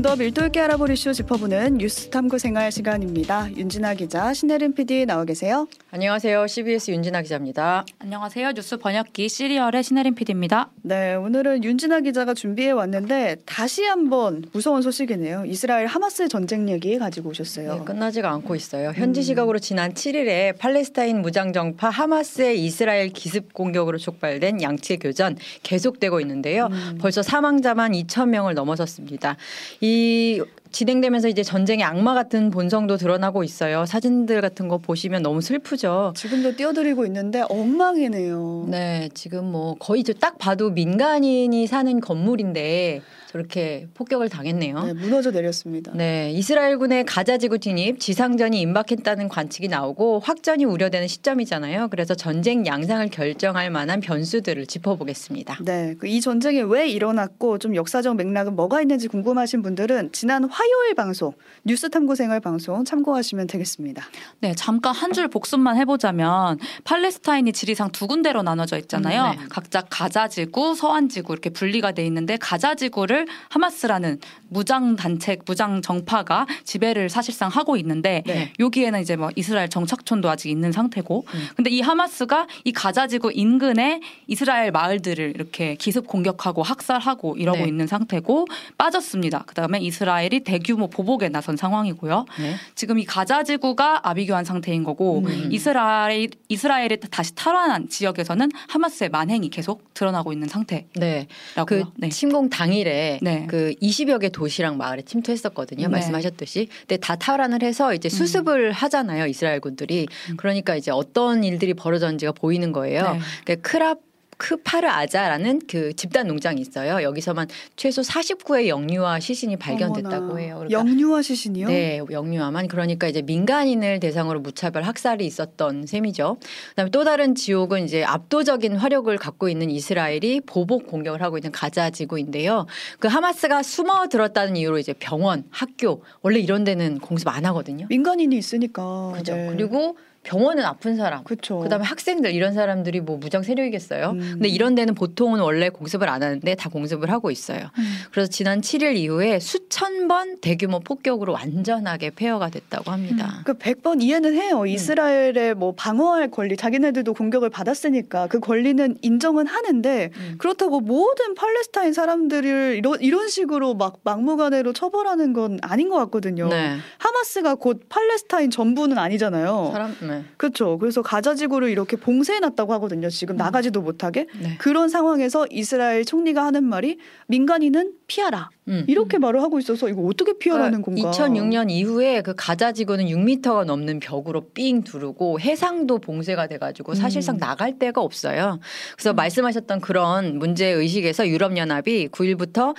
좀 더 밀도 있게 알아볼 이슈 짚어보는 뉴스 탐구 생활 시간입니다. 윤진아 기자, 신혜림 PD 나와 계세요. 안녕하세요. CBS 윤진아 기자입니다. 안녕하세요. 뉴스 번역기 시리얼의 신혜림 PD입니다. 네, 오늘은 윤진아 기자가 준비해 왔는데 다시 한번 무서운 소식이네요. 이스라엘 하마스 전쟁 얘기 가지고 오셨어요. 네, 끝나지가 않고 있어요. 현지 시각으로 지난 7일에 팔레스타인 무장정파 하마스의 이스라엘 기습 공격으로 촉발된 양측 교전 계속되고 있는데요. 음. 벌써 사망자만 2천 명을 넘어섰습니다. 이 E 진행되면서 이제 전쟁의 악마 같은 본성도 드러나고 있어요. 사진들 같은 거 보시면 너무 슬프죠. 지금도 띄어드리고 있는데 엉망이네요. 네, 지금 뭐 거의 딱 봐도 민간인이 사는 건물인데 저렇게 폭격을 당했네요. 네, 무너져 내렸습니다. 네, 이스라엘군의 가자지구 진입, 지상전이 임박했다는 관측이 나오고 확전이 우려되는 시점이잖아요. 그래서 전쟁 양상을 결정할 만한 변수들을 짚어보겠습니다. 네, 그 이 전쟁이 왜 일어났고 좀 역사적 맥락은 뭐가 있는지 궁금하신 분들은 지난 화 요일 방송 뉴스 탐구 생활 방송 참고하시면 되겠습니다. 네, 잠깐 한 줄 복습만 해보자면 팔레스타인이 지리상 두 군데로 나눠져 있잖아요. 음, 네. 각자 가자지구, 서안지구 이렇게 분리가 돼 있는데 가자지구를 하마스라는 무장 단체, 무장 정파가 지배를 사실상 하고 있는데 네. 여기에는 이제 뭐 이스라엘 정착촌도 아직 있는 상태고, 음. 근데 이 하마스가 이 가자지구 인근에 이스라엘 마을들을 이렇게 기습 공격하고 학살하고 이러고 네. 있는 상태고 빠졌습니다. 그다음에 이스라엘이 대규모 보복에 나선 상황이고요. 네. 지금 이 가자 지구가 아비규환 상태인 거고 음. 이스라엘 이스라엘이 다시 탈환한 지역에서는 하마스의 만행이 계속 드러나고 있는 상태라고요. 네. 그 네. 침공 당일에 네. 그 20여 개 도시랑 마을에 침투했었거든요. 네. 말씀하셨듯이. 근데 다 탈환을 해서 이제 음. 수습을 음. 하잖아요. 이스라엘 군들이. 음. 그러니까 이제 어떤 일들이 벌어졌는지가 보이는 거예요. 네. 그러니까 크랍 크파르 아자라는 그 집단 농장이 있어요. 여기서만 최소 49의 영유아 시신이 발견됐다고 어머나. 해요. 그러니까 영유아 시신이요? 네, 영유아만 그러니까 이제 민간인을 대상으로 무차별 학살이 있었던 셈이죠. 그다음에 또 다른 지옥은 이제 압도적인 화력을 갖고 있는 이스라엘이 보복 공격을 하고 있는 가자 지구인데요. 그 하마스가 숨어 들었다는 이유로 이제 병원, 학교 원래 이런 데는 공습 안 하거든요. 민간인이 있으니까. 그죠. 네. 그리고 병원은 아픈 사람, 그쵸. 그다음에 학생들 이런 사람들이 뭐 무장 세력이겠어요. 음. 근데 이런 데는 보통은 원래 공습을 안 하는데 다 공습을 하고 있어요. 음. 그래서 지난 7일 이후에 수천 번 대규모 폭격으로 완전하게 폐허가 됐다고 합니다. 음. 그 100번 이해는 해요. 음. 이스라엘의 뭐 방어할 권리, 자기네들도 공격을 받았으니까 그 권리는 인정은 하는데 음. 그렇다고 모든 팔레스타인 사람들을 이런 이런 식으로 막 막무가내로 처벌하는 건 아닌 것 같거든요. 네. 하마스가 곧 팔레스타인 전부는 아니잖아요. 사람, 네. 그렇죠. 그래서 가자 지구를 이렇게 봉쇄해 놨다고 하거든요. 지금 음. 나가지도 못하게. 네. 그런 상황에서 이스라엘 총리가 하는 말이 민간인은 피하라. 음. 이렇게 말을 하고 있어서 이거 어떻게 피하라는 그러니까 건가? 2006년 이후에 그 가자 지구는 6미터가 넘는 벽으로 삥 두르고 해상도 봉쇄가 돼가지고 사실상 음. 나갈 데가 없어요. 그래서 음. 말씀하셨던 그런 문제 의식에서 유럽 연합이 9일부터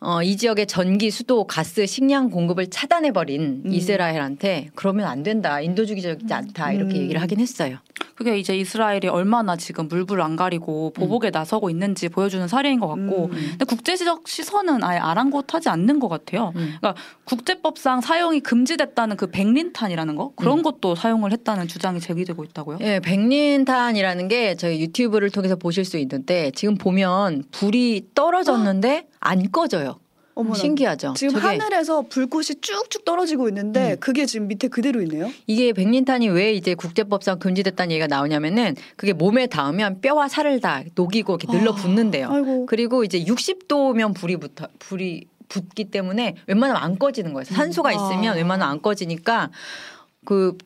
어, 이 지역의 전기, 수도, 가스, 식량 공급을 차단해버린 음. 이스라엘한테 그러면 안 된다. 인도주의적이지 않다. 이렇게 음. 얘기를 하긴 했어요. 그게 이제 이스라엘이 얼마나 지금 물불 안 가리고 보복에 음. 나서고 있는지 보여주는 사례인 것 같고, 음. 근데 국제적 시선은 아예 아랑곳하지 않는 것 같아요. 음. 그러니까 국제법상 사용이 금지됐다는 그 백린탄이라는 거 그런 음. 것도 사용을 했다는 주장이 제기되고 있다고요? 예, 백린탄이라는 게 저희 유튜브를 통해서 보실 수 있는데 지금 보면 불이 떨어졌는데 안 꺼져요. 어머나. 신기하죠. 지금 하늘에서 불꽃이 쭉쭉 떨어지고 있는데 음. 그게 지금 밑에 그대로 있네요. 이게 백린탄이 왜 이제 국제법상 금지됐다는 얘기가 나오냐면은 그게 몸에 닿으면 뼈와 살을 다 녹이고 이렇게 늘러 붙는데요. 아, 그리고 이제 60도면 불이 붙어 불이 붙기 때문에 웬만하면 안 꺼지는 거예요. 산소가 음. 있으면 아. 웬만하면 안 꺼지니까 그,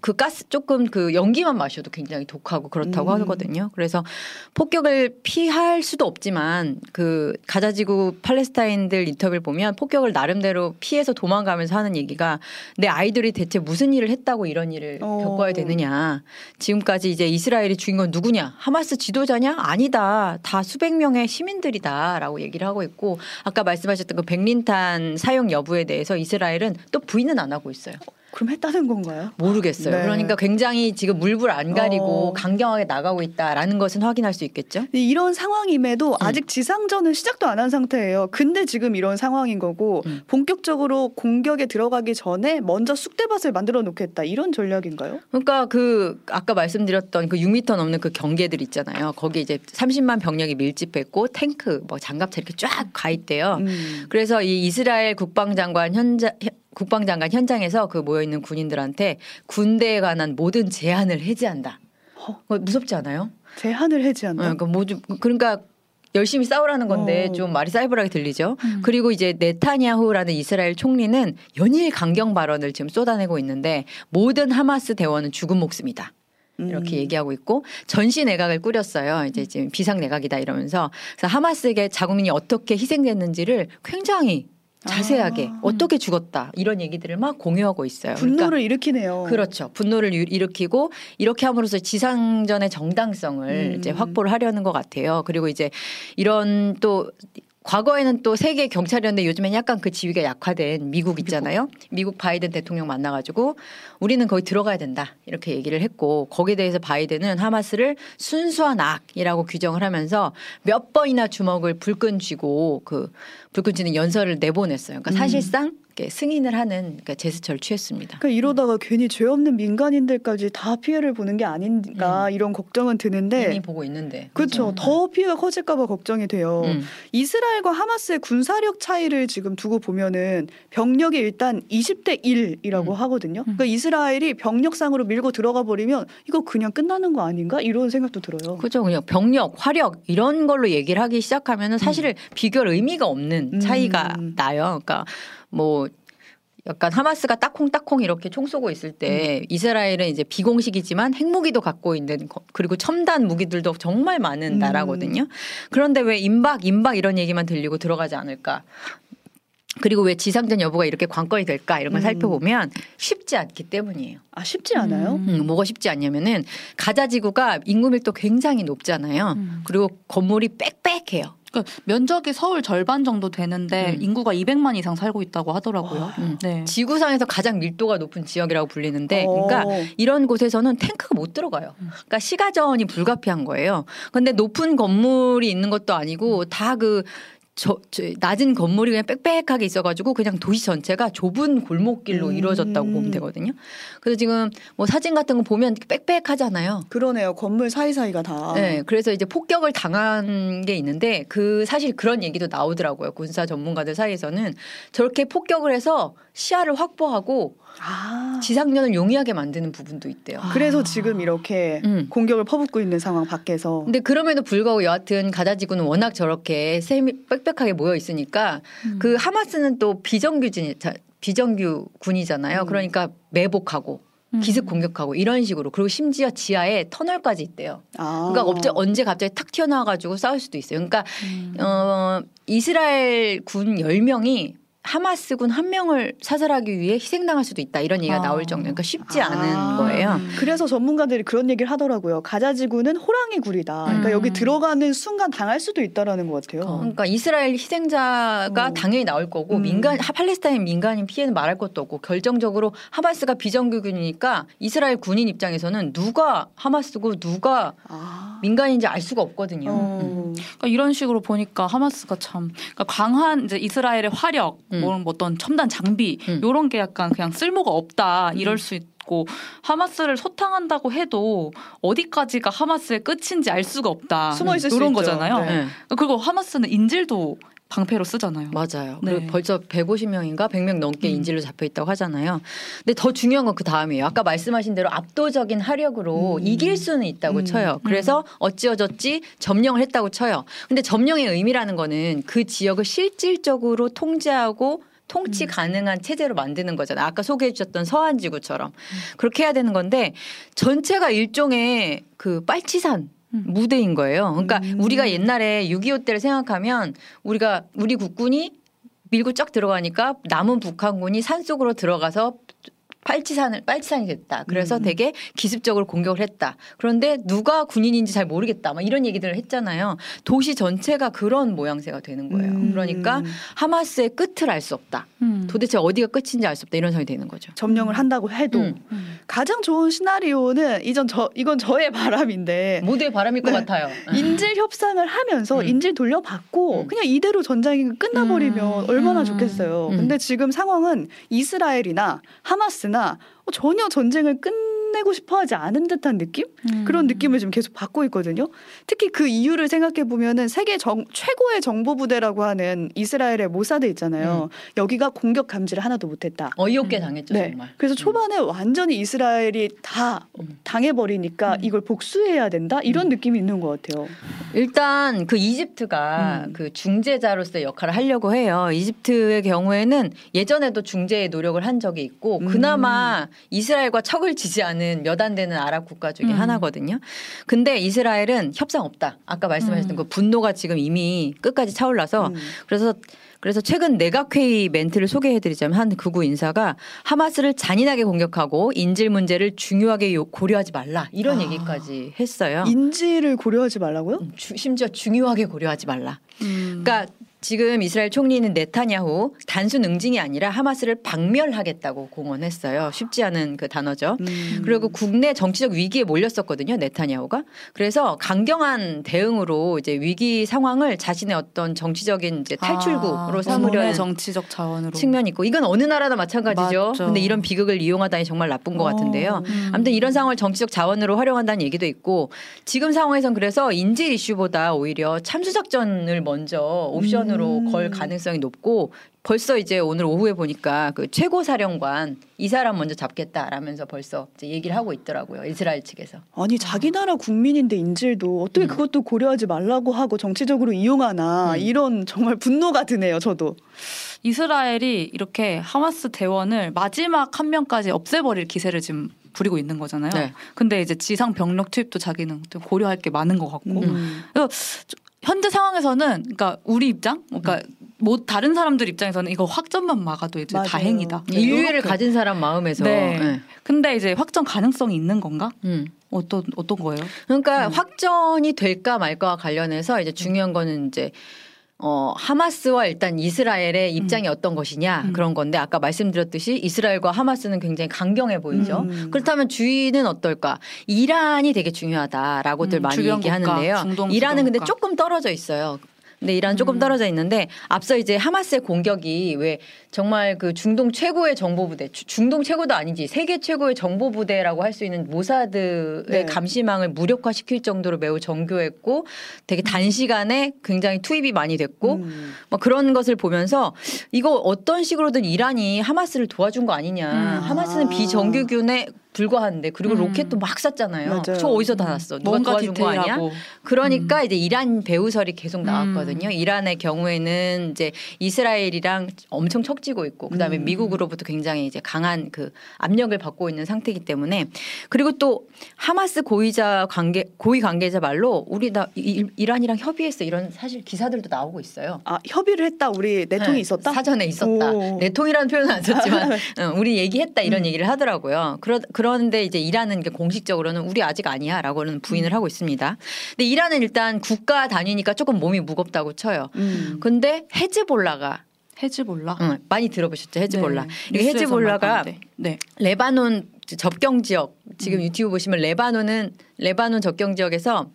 그 가스 조금 그 연기만 마셔도 굉장히 독하고 그렇다고 음. 하거든요. 그래서 폭격을 피할 수도 없지만 그 가자지구 팔레스타인들 인터뷰를 보면 폭격을 나름대로 피해서 도망가면서 하는 얘기가 내 아이들이 대체 무슨 일을 했다고 이런 일을 어. 겪어야 되느냐. 지금까지 이제 이스라엘이 주인공 누구냐? 하마스 지도자냐? 아니다. 다 수백 명의 시민들이다라고 얘기를 하고 있고 아까 말씀하셨던 그 백린탄 사용 여부에 대해서 이스라엘은 또 부인은 안 하고 있어요. 그럼 했다는 건가요? 모르겠어요. 네. 그러니까 굉장히 지금 물불 안 가리고 어. 강경하게 나가고 있다라는 것은 확인할 수 있겠죠. 이런 상황임에도 음. 아직 지상전은 시작도 안 한 상태예요. 근데 지금 이런 상황인 거고 음. 본격적으로 공격에 들어가기 전에 먼저 쑥대밭을 만들어 놓겠다 이런 전략인가요? 그러니까 그 아까 말씀드렸던 그 6미터 넘는 그 경계들 있잖아요. 거기 이제 30만 병력이 밀집했고 탱크, 뭐 장갑차 이렇게 쫙 가 있대요. 음. 그래서 이 이스라엘 국방장관 현장 국방장관 현장에서 그 모여 있는 군인들한테 군대에 관한 모든 제한을 해제한다. 어? 무섭지 않아요? 제한을 해제한다. 어, 그러니까 뭐 좀, 그러니까 열심히 싸우라는 건데 어. 좀 말이 쌀벌하게 들리죠. 음. 그리고 이제 네타냐후라는 이스라엘 총리는 연일 강경 발언을 지금 쏟아내고 있는데 모든 하마스 대원은 죽은 목숨이다. 이렇게 음. 얘기하고 있고 전시 내각을 꾸렸어요. 이제 지금 비상 내각이다 이러면서 그래서 하마스에게 자국민이 어떻게 희생됐는지를 굉장히 자세하게 아. 어떻게 죽었다 이런 얘기들을 막 공유하고 있어요. 분노를 그러니까, 일으키네요. 그렇죠. 분노를 일으키고 이렇게 함으로써 지상전의 정당성을 음. 이제 확보를 하려는 것 같아요. 그리고 이제 이런 또 과거에는 또 세계 경찰이었는데 요즘엔 약간 그 지위가 약화된 미국 있잖아요. 미국 바이든 대통령 만나가지고 우리는 거기 들어가야 된다 이렇게 얘기를 했고 거기에 대해서 바이든은 하마스를 순수한 악이라고 규정을 하면서 몇 번이나 주먹을 불끈 쥐고 그 불끈 쥐는 연설을 내보냈어요. 그러니까 음. 사실상 승인을 하는 그러니까 제스처를 취했습니다. 그러니까 이러다가 괜히 죄 없는 민간인들까지 다 피해를 보는 게 아닌가 음. 이런 걱정은 드는데 이미 보고 있는데 그렇죠. 음. 더 피해가 커질까봐 걱정이 돼요. 음. 이스라엘과 하마스의 군사력 차이를 지금 두고 보면은 병력이 일단 20대 1이라고 음. 하거든요. 그러니까 이스라엘이 병력상으로 밀고 들어가 버리면 이거 그냥 끝나는 거 아닌가 이런 생각도 들어요. 그렇죠. 그냥 병력, 화력 이런 걸로 얘기를 하기 시작하면은 사실 은 음. 비교할 의미가 없는 차이가 음. 나요. 그러니까 뭐 약간 하마스가 딱콩딱콩 이렇게 총 쏘고 있을 때 음. 이스라엘은 이제 비공식이지만 핵무기도 갖고 있는 그리고 첨단 무기들도 정말 많은 음. 나라거든요. 그런데 왜 임박 임박 이런 얘기만 들리고 들어가지 않을까? 그리고 왜 지상전 여부가 이렇게 관건이 될까 이런 걸 음. 살펴보면 쉽지 않기 때문이에요. 아 쉽지 않아요? 음, 뭐가 쉽지 않냐면은 가자 지구가 인구 밀도 굉장히 높잖아요. 음. 그리고 건물이 빽빽해요. 그러니까 면적이 서울 절반 정도 되는데 음. 인구가 200만 이상 살고 있다고 하더라고요. 음. 네. 지구상에서 가장 밀도가 높은 지역이라고 불리는데, 그러니까 이런 곳에서는 탱크가 못 들어가요. 음. 그러니까 시가전이 불가피한 거예요. 근데 높은 건물이 있는 것도 아니고 다 그 저, 저, 낮은 건물이 그냥 빽빽하게 있어가지고 그냥 도시 전체가 좁은 골목길로 음. 이루어졌다고 보면 되거든요. 그래서 지금 뭐 사진 같은 거 보면 빽빽하잖아요. 그러네요. 건물 사이사이가 다. 네. 그래서 이제 폭격을 당한 게 있는데 그 사실 그런 얘기도 나오더라고요. 군사 전문가들 사이에서는 저렇게 폭격을 해서 시야를 확보하고 아. 지상전을 용이하게 만드는 부분도 있대요. 아. 그래서 지금 이렇게 음. 공격을 퍼붓고 있는 상황 밖에서. 근데 그럼에도 불구하고 여하튼 가자지구는 워낙 저렇게 세미 빽빽하게 모여 있으니까 음. 그 하마스는 또 비정규진 비정규 군이잖아요. 음. 그러니까 매복하고 음. 기습 공격하고 이런 식으로 그리고 심지어 지하에 터널까지 있대요. 아. 그러니까 언제, 언제 갑자기 탁 튀어나와가지고 싸울 수도 있어요. 그러니까 음. 어, 이스라엘 군 10명이 하마스군 한 명을 사살하기 위해 희생당할 수도 있다 이런 얘기가 아. 나올 정도 그러니까 쉽지 않은 아. 거예요. 그래서 전문가들이 그런 얘기를 하더라고요. 가자지구는 호랑이 굴이다. 그러니까 음. 여기 들어가는 순간 당할 수도 있다라는 것 같아요. 그러니까 이스라엘 희생자가 어. 당연히 나올 거고 음. 민간 팔레스타인 민간인 피해는 말할 것도 없고 결정적으로 하마스가 비정규군이니까 이스라엘 군인 입장에서는 누가 하마스고 누가 아. 민간인지 알 수가 없거든요. 어. 음. 그러니까 이런 식으로 보니까 하마스가 참 그러니까 강한 이제 이스라엘의 화력 음. 뭐 어떤 첨단 장비 음. 이런 게 약간 그냥 쓸모가 없다 이럴 음. 수 있 고 하마스를 소탕한다고 해도 어디까지가 하마스의 끝인지 알 수가 없다. 숨어 있을 이런 거잖아요. 네. 그리고 하마스는 인질도 방패로 쓰잖아요. 맞아요. 네. 벌써 150명인가 100명 넘게 음. 인질로 잡혀 있다고 하잖아요. 근데 더 중요한 건 그 다음이에요. 아까 말씀하신 대로 압도적인 화력으로 음. 이길 수는 있다고 음. 쳐요. 그래서 어찌어졌지 점령을 했다고 쳐요. 근데 점령의 의미라는 거는 그 지역을 실질적으로 통제하고 통치 음. 가능한 체제로 만드는 거잖아요. 아까 소개해 주셨던 서한 지구처럼. 음. 그렇게 해야 되는 건데 전체가 일종의 그 빨치산 음. 무대인 거예요. 그러니까 음. 우리가 옛날에 6.25 때를 생각하면 우리가 우리 국군이 밀고 쫙 들어가니까 남은 북한군이 산 속으로 들어가서 빨치산을 빨치산이 됐다. 그래서 음. 되게 기습적으로 공격을 했다. 그런데 누가 군인인지 잘 모르겠다. 막 이런 얘기들을 했잖아요. 도시 전체가 그런 모양새가 되는 거예요. 음. 그러니까 하마스의 끝을 알 수 없다. 음. 도대체 어디가 끝인지 알 수 없다. 이런 생각이 되는 거죠. 점령을 한다고 해도 음. 음. 가장 좋은 시나리오는 이전 저 이건 저의 바람인데 모두의 바람일 것 네. 같아요. 인질 협상을 하면서 인질 돌려받고 그냥 이대로 전장이 끝나버리면 얼마나 좋겠어요. 근데 지금 상황은 이스라엘이나 하마스나 전혀 전쟁을 끝 내고 싶어 하지 않은 듯한 느낌? 음. 그런 느낌을 좀 계속 받고 있거든요. 특히 그 이유를 생각해 보면은 세계 정, 최고의 정보 부대라고 하는 이스라엘의 모사드 있잖아요. 음. 여기가 공격 감지를 하나도 못했다. 어이없게 음. 당했죠, 네. 정말. 그래서 음. 초반에 완전히 이스라엘이 다 음. 당해버리니까 음. 이걸 복수해야 된다 이런 느낌이 있는 것 같아요. 일단 그 이집트가 그 중재자로서의 역할을 하려고 해요. 이집트의 경우에는 예전에도 중재의 노력을 한 적이 있고 그나마 이스라엘과 척을 지지 않은 몇 안 되는 아랍 국가 중에 음. 하나거든요. 근데 이스라엘은 협상 없다. 아까 말씀하셨던 음. 그 분노가 지금 이미 끝까지 차올라서 음. 그래서 그래서 최근 내각회의 멘트를 소개해드리자면 한 극우 인사가 하마스를 잔인하게 공격하고 인질 문제를 중요하게 고려하지 말라 이런 아. 얘기까지 했어요. 인질을 고려하지 말라고요? 음, 주, 심지어 중요하게 고려하지 말라. 음. 그러니까 지금 이스라엘 총리는 네타냐후 단순 응징이 아니라 하마스를 박멸하겠다고 공언했어요. 쉽지 않은 그 단어죠. 음. 그리고 국내 정치적 위기에 몰렸었거든요. 네타냐후가. 그래서 강경한 대응으로 이제 위기 상황을 자신의 어떤 정치적인 이제 탈출구로 아, 삼으려는 정치적 자원으로 측면이 있고 이건 어느 나라나 마찬가지죠. 맞죠. 근데 이런 비극을 이용하다니 정말 나쁜 것 어, 같은데요. 음. 아무튼 이런 상황을 정치적 자원으로 활용한다는 얘기도 있고 지금 상황에선 그래서 인질 이슈보다 오히려 참수 작전을 먼저 옵션 사건으로 음. 걸 가능성이 높고 벌써 이제 오늘 오후에 보니까 그 최고 사령관 이 사람 먼저 잡겠다라면서 벌써 이제 얘기를 하고 있더라고요 이스라엘 측에서. 아니 자기 나라 국민인데 인질도 어떻게 음. 그것도 고려하지 말라고 하고 정치적으로 이용하나 음. 이런 정말 분노가 드네요 저도. 이스라엘이 이렇게 하마스 대원을 마지막 한 명까지 없애버릴 기세를 지금 부리고 있는 거잖아요. 네. 근데 이제 지상 병력 투입도 자기는 좀 고려할 게 많은 것 같고. 음. 그래서 현재 상황에서는 그러니까 우리 입장, 그러니까 음. 뭐 다른 사람들 입장에서는 이거 확전만 막아도 이제 맞아요. 다행이다. 네. 인류애를 가진 사람 마음에서. 네. 네. 근데 이제 확전 가능성이 있는 건가? 음. 어떤 어떤 거예요? 그러니까 음. 확전이 될까 말까와 관련해서 이제 중요한 거는 이제 어, 하마스와 일단 이스라엘의 입장이 음. 어떤 것이냐 음. 그런 건데 아까 말씀드렸듯이 이스라엘과 하마스는 굉장히 강경해 보이죠. 음. 그렇다면 주의는 어떨까? 이란이 되게 중요하다라고들 음, 많이 얘기하는데요. 이란은 근데 조금 떨어져 있어요. 근데 이란 조금 음. 떨어져 있는데 앞서 이제 하마스의 공격이 왜 정말 그 중동 최고의 정보부대, 중동 최고도 아니지 세계 최고의 정보부대라고 할 수 있는 모사드의 네. 감시망을 무력화시킬 정도로 매우 정교했고 되게 단시간에 굉장히 투입이 많이 됐고 음. 막 그런 것을 보면서 이거 어떤 식으로든 이란이 하마스를 도와준 거 아니냐. 음. 하마스는 비정규군의 불과한데 그리고 음. 로켓도 막 쐈잖아요. 맞아요. 저 어디서 다 났어? 누가 도와준 거 아니야? 그러니까 음. 이제 이란 배후설이 계속 나왔거든요. 음. 이란의 경우에는 이제 이스라엘이랑 엄청 척지고 있고 그다음에 음. 미국으로부터 굉장히 이제 강한 그 압력을 받고 있는 상태이기 때문에 그리고 또 하마스 고위자 관계 고위 관계자 말로 우리 나 이, 이란이랑 협의했어 이런 사실 기사들도 나오고 있어요. 아 협의를 했다 우리 내통이 네, 있었다 사전에 있었다 오. 내통이라는 표현은 안 썼지만 우리 얘기했다 이런 음. 얘기를 하더라고요. 그러 그런데 이제 이란은 공식적으로는 우리 아직 아니야라고는 부인을 음. 하고 있습니다. 근데 이란은 일단 국가 단위니까 조금 몸이 무겁다고 쳐요. 음. 근데 헤즈볼라가 헤즈볼라 응, 많이 들어보셨죠 헤즈볼라. 네. 헤즈볼라가 네. 레바논 접경 지역 지금 음. 유튜브 보시면 레바논은 레바논 접경 지역에서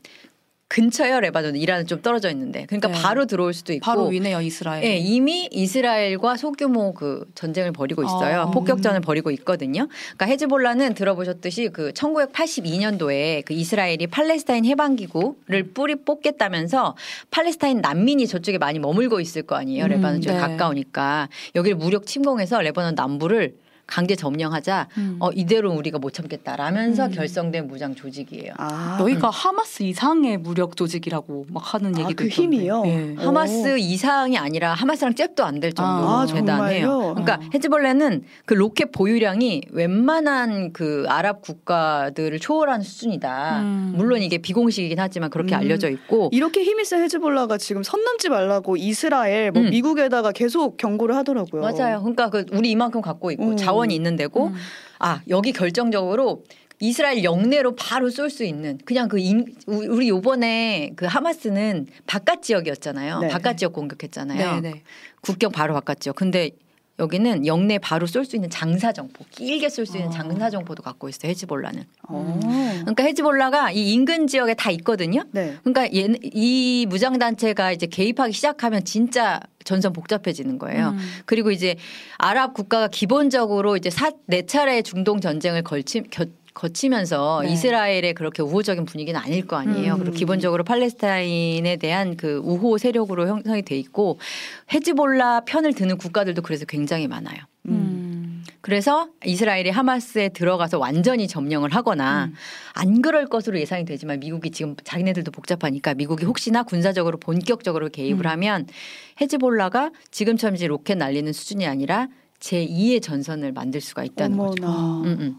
근처에요 레바논 이란은 좀 떨어져 있는데 그러니까 네. 바로 들어올 수도 있고 바로 위네요 이스라엘. 네, 이미 이스라엘과 소규모 그 전쟁을 벌이고 있어요. 아. 폭격전을 벌이고 있거든요. 그러니까 헤즈볼라는 들어보셨듯이 그 1982년도에 그 이스라엘이 팔레스타인 해방 기구를 뿌리 뽑겠다면서 팔레스타인 난민이 저쪽에 많이 머물고 있을 거 아니에요. 레바논 쪽에 음, 네. 가까우니까 여기를 무력 침공해서 레바논 남부를 강제 점령하자 음. 어 이대로 우리가 못 참겠다라면서 음. 결성된 무장 조직이에요. 아. 여기가 하마스 이상의 무력 조직이라고 막 하는 아, 얘기도 그 힘이요. 네. 하마스 오. 이상이 아니라 하마스랑 잽도 안 될 정도로 아, 대단해요. 그러니까 헤즈볼레는 그 로켓 보유량이 웬만한 그 아랍 국가들을 초월하는 수준이다. 음. 물론 이게 비공식이긴 하지만 그렇게 음. 알려져 있고 이렇게 힘이 센 헤즈볼라가 지금 선 넘지 말라고 이스라엘, 뭐 음. 미국에다가 계속 경고를 하더라고요. 맞아요. 그러니까 그 우리 이만큼 갖고 있고 자 자원이 있는 데고 음. 아 여기 결정적으로 이스라엘 영내로 바로 쏠 수 있는 그냥 그 인, 우리 요번에 그 하마스는 바깥 지역이었잖아요. 네. 바깥 지역 공격했잖아요. 네, 네. 국경 바로 바깥 지역. 근데 여기는 영내 바로 쏠 수 있는 장사 정포, 길게 쏠 수 있는 어. 장사 정포도 갖고 있어요. 헤즈볼라는. 음. 그러니까 헤즈볼라가 이 인근 지역에 다 있거든요. 네. 그러니까 얘, 이 무장 단체가 이제 개입하기 시작하면 진짜 전선 복잡해지는 거예요. 음. 그리고 이제 아랍 국가가 기본적으로 이제 사, 네 차례 중동 전쟁을 걸치 겨, 거치면서 네. 이스라엘의 그렇게 우호적인 분위기는 아닐 거 아니에요. 음. 그리고 기본적으로 팔레스타인에 대한 그 우호 세력으로 형성이 돼 있고 헤즈볼라 편을 드는 국가들도 그래서 굉장히 많아요. 음. 그래서 이스라엘이 하마스에 들어가서 완전히 점령을 하거나 음. 안 그럴 것으로 예상이 되지만 미국이 지금 자기네들도 복잡하니까 미국이 혹시나 군사적으로 본격적으로 개입을 음. 하면 헤즈볼라가 지금처럼 이제 로켓 날리는 수준이 아니라 제2의 전선을 만들 수가 있다는 어머나. 거죠. 음, 음.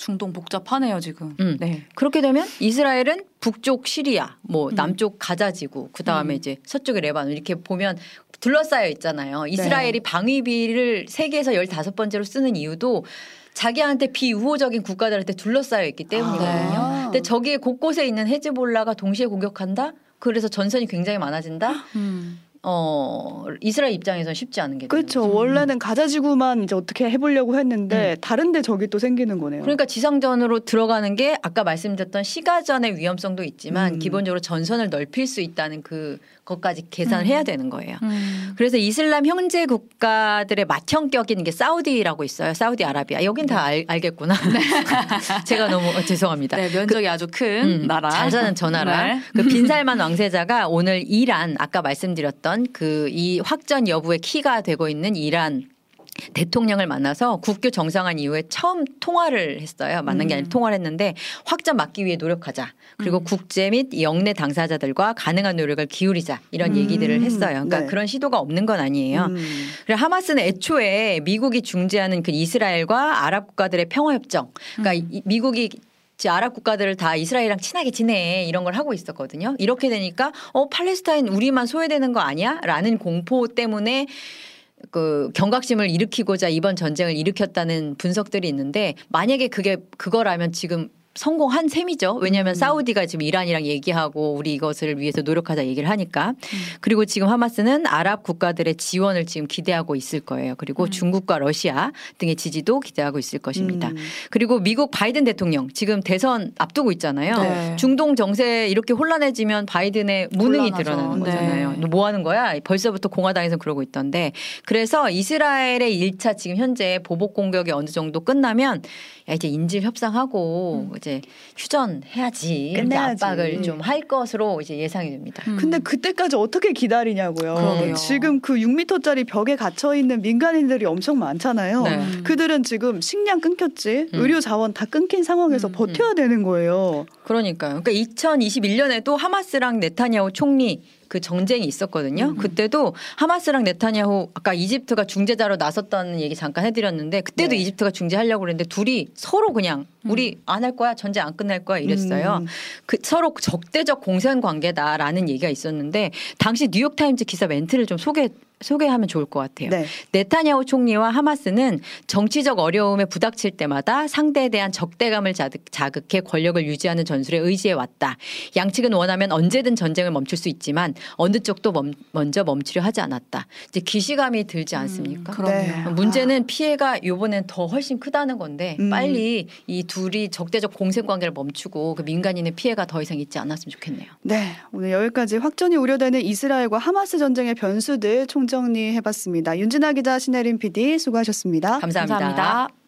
중동 복잡하네요 지금. 음. 네. 그렇게 되면 이스라엘은 북쪽 시리아, 뭐 음. 남쪽 가자지구, 그 다음에 음. 이제 서쪽의 레바논 이렇게 보면 둘러싸여 있잖아요. 이스라엘이 네. 방위비를 세계에서 열다섯 번째로 쓰는 이유도 자기한테 비우호적인 국가들한테 둘러싸여 있기 때문이거든요. 아. 근데 저기에 곳곳에 있는 헤즈볼라가 동시에 공격한다? 그래서 전선이 굉장히 많아진다? 음. 어 이스라엘 입장에선 쉽지 않은 게 그렇죠. 음. 원래는 가자 지구만 이제 어떻게 해보려고 했는데 음. 다른데 적이 또 생기는 거네요. 그러니까 지상전으로 들어가는 게 아까 말씀드렸던 시가전의 위험성도 있지만 음. 기본적으로 전선을 넓힐 수 있다는 그 것까지 계산을 음. 해야 되는 거예요. 음. 그래서 이슬람 형제 국가들의 맏형격인 게 사우디라고 있어요. 사우디 아라비아. 여긴 다 알, 알겠구나. 네. 제가 너무 어, 죄송합니다. 네, 면적이 그, 아주 큰 음, 나라. 잘 사는 저 나라. 네. 그 빈살만 왕세자가 오늘 이란 아까 말씀드렸던 그 이 확전 여부의 키가 되고 있는 이란 대통령을 만나서 국교 정상화 이후에 처음 통화를 했어요. 만난 게 아니라 음. 통화를 했는데 확전 막기 위해 노력하자. 그리고 음. 국제 및 영내 당사자들과 가능한 노력을 기울이자 이런 음. 얘기들을 했어요. 그러니까 네. 그런 시도가 없는 건 아니에요. 음. 그리고 하마스는 애초에 미국이 중재하는 그 이스라엘과 아랍 국가들의 평화 협정. 그러니까 음. 미국이 아랍 국가들을 다 이스라엘이랑 친하게 지내 이런 걸 하고 있었거든요. 이렇게 되니까 어 팔레스타인 우리만 소외되는 거 아니야?라는 공포 때문에 그 경각심을 일으키고자 이번 전쟁을 일으켰다는 분석들이 있는데 만약에 그게 그거라면 지금 성공한 셈이죠. 왜냐하면 음. 사우디가 지금 이란이랑 얘기하고 우리 이것을 위해서 노력하자 얘기를 하니까. 음. 그리고 지금 하마스는 아랍 국가들의 지원을 지금 기대하고 있을 거예요. 그리고 음. 중국과 러시아 등의 지지도 기대하고 있을 것입니다. 음. 그리고 미국 바이든 대통령 지금 대선 앞두고 있잖아요. 네. 중동 정세 이렇게 혼란해지면 바이든의 무능이 곤란하죠. 드러나는 거잖아요. 네. 뭐 하는 거야? 벌써부터 공화당에서 그러고 있던데. 그래서 이스라엘의 1차 지금 현재 보복 공격이 어느 정도 끝나면 야 이제 인질 협상하고 음. 이제 휴전해야지 끝내야지. 압박을 좀 할 것으로 이제 예상이 됩니다. 음. 근데 그때까지 어떻게 기다리냐고요. 그러게요. 지금 그 6미터짜리 벽에 갇혀 있는 민간인들이 엄청 많잖아요. 네. 그들은 지금 식량 끊겼지, 음. 의료 자원 다 끊긴 상황에서 음. 버텨야 되는 거예요. 그러니까요. 그러니까 2021년에도 하마스랑 네타냐후 총리 그 정쟁이 있었거든요. 음. 그때도 하마스랑 네타냐후 아까 이집트가 중재자로 나섰다는 얘기 잠깐 해드렸는데 그때도 네. 이집트가 중재하려고 그랬는데 둘이 서로 그냥 우리 음. 안할 거야 전쟁 안 끝날 거야 이랬어요. 음. 그 서로 적대적 공생 관계다라는 얘기가 있었는데 당시 뉴욕 타임즈 기사 멘트를 좀 소개 소개하면 좋을 것 같아요. 네. 네타냐후 총리와 하마스는 정치적 어려움에 부닥칠 때마다 상대에 대한 적대감을 자극해 권력을 유지하는 전술에 의지해 왔다. 양측은 원하면 언제든 전쟁을 멈출 수 있지만 어느 쪽도 멈, 먼저 멈추려 하지 않았다. 이제 기시감이 들지 음, 않습니까? 음, 네. 문제는 피해가 요번엔 더 훨씬 크다는 건데 음. 빨리 이 둘이 적대적 공생 관계를 멈추고 그 민간인의 피해가 더 이상 있지 않았으면 좋겠네요. 네, 오늘 여기까지 확전이 우려되는 이스라엘과 하마스 전쟁의 변수들 총 정리해봤습니다. 윤진아 기자, 신혜림 PD 수고하셨습니다 감사합니다. 감사합니다.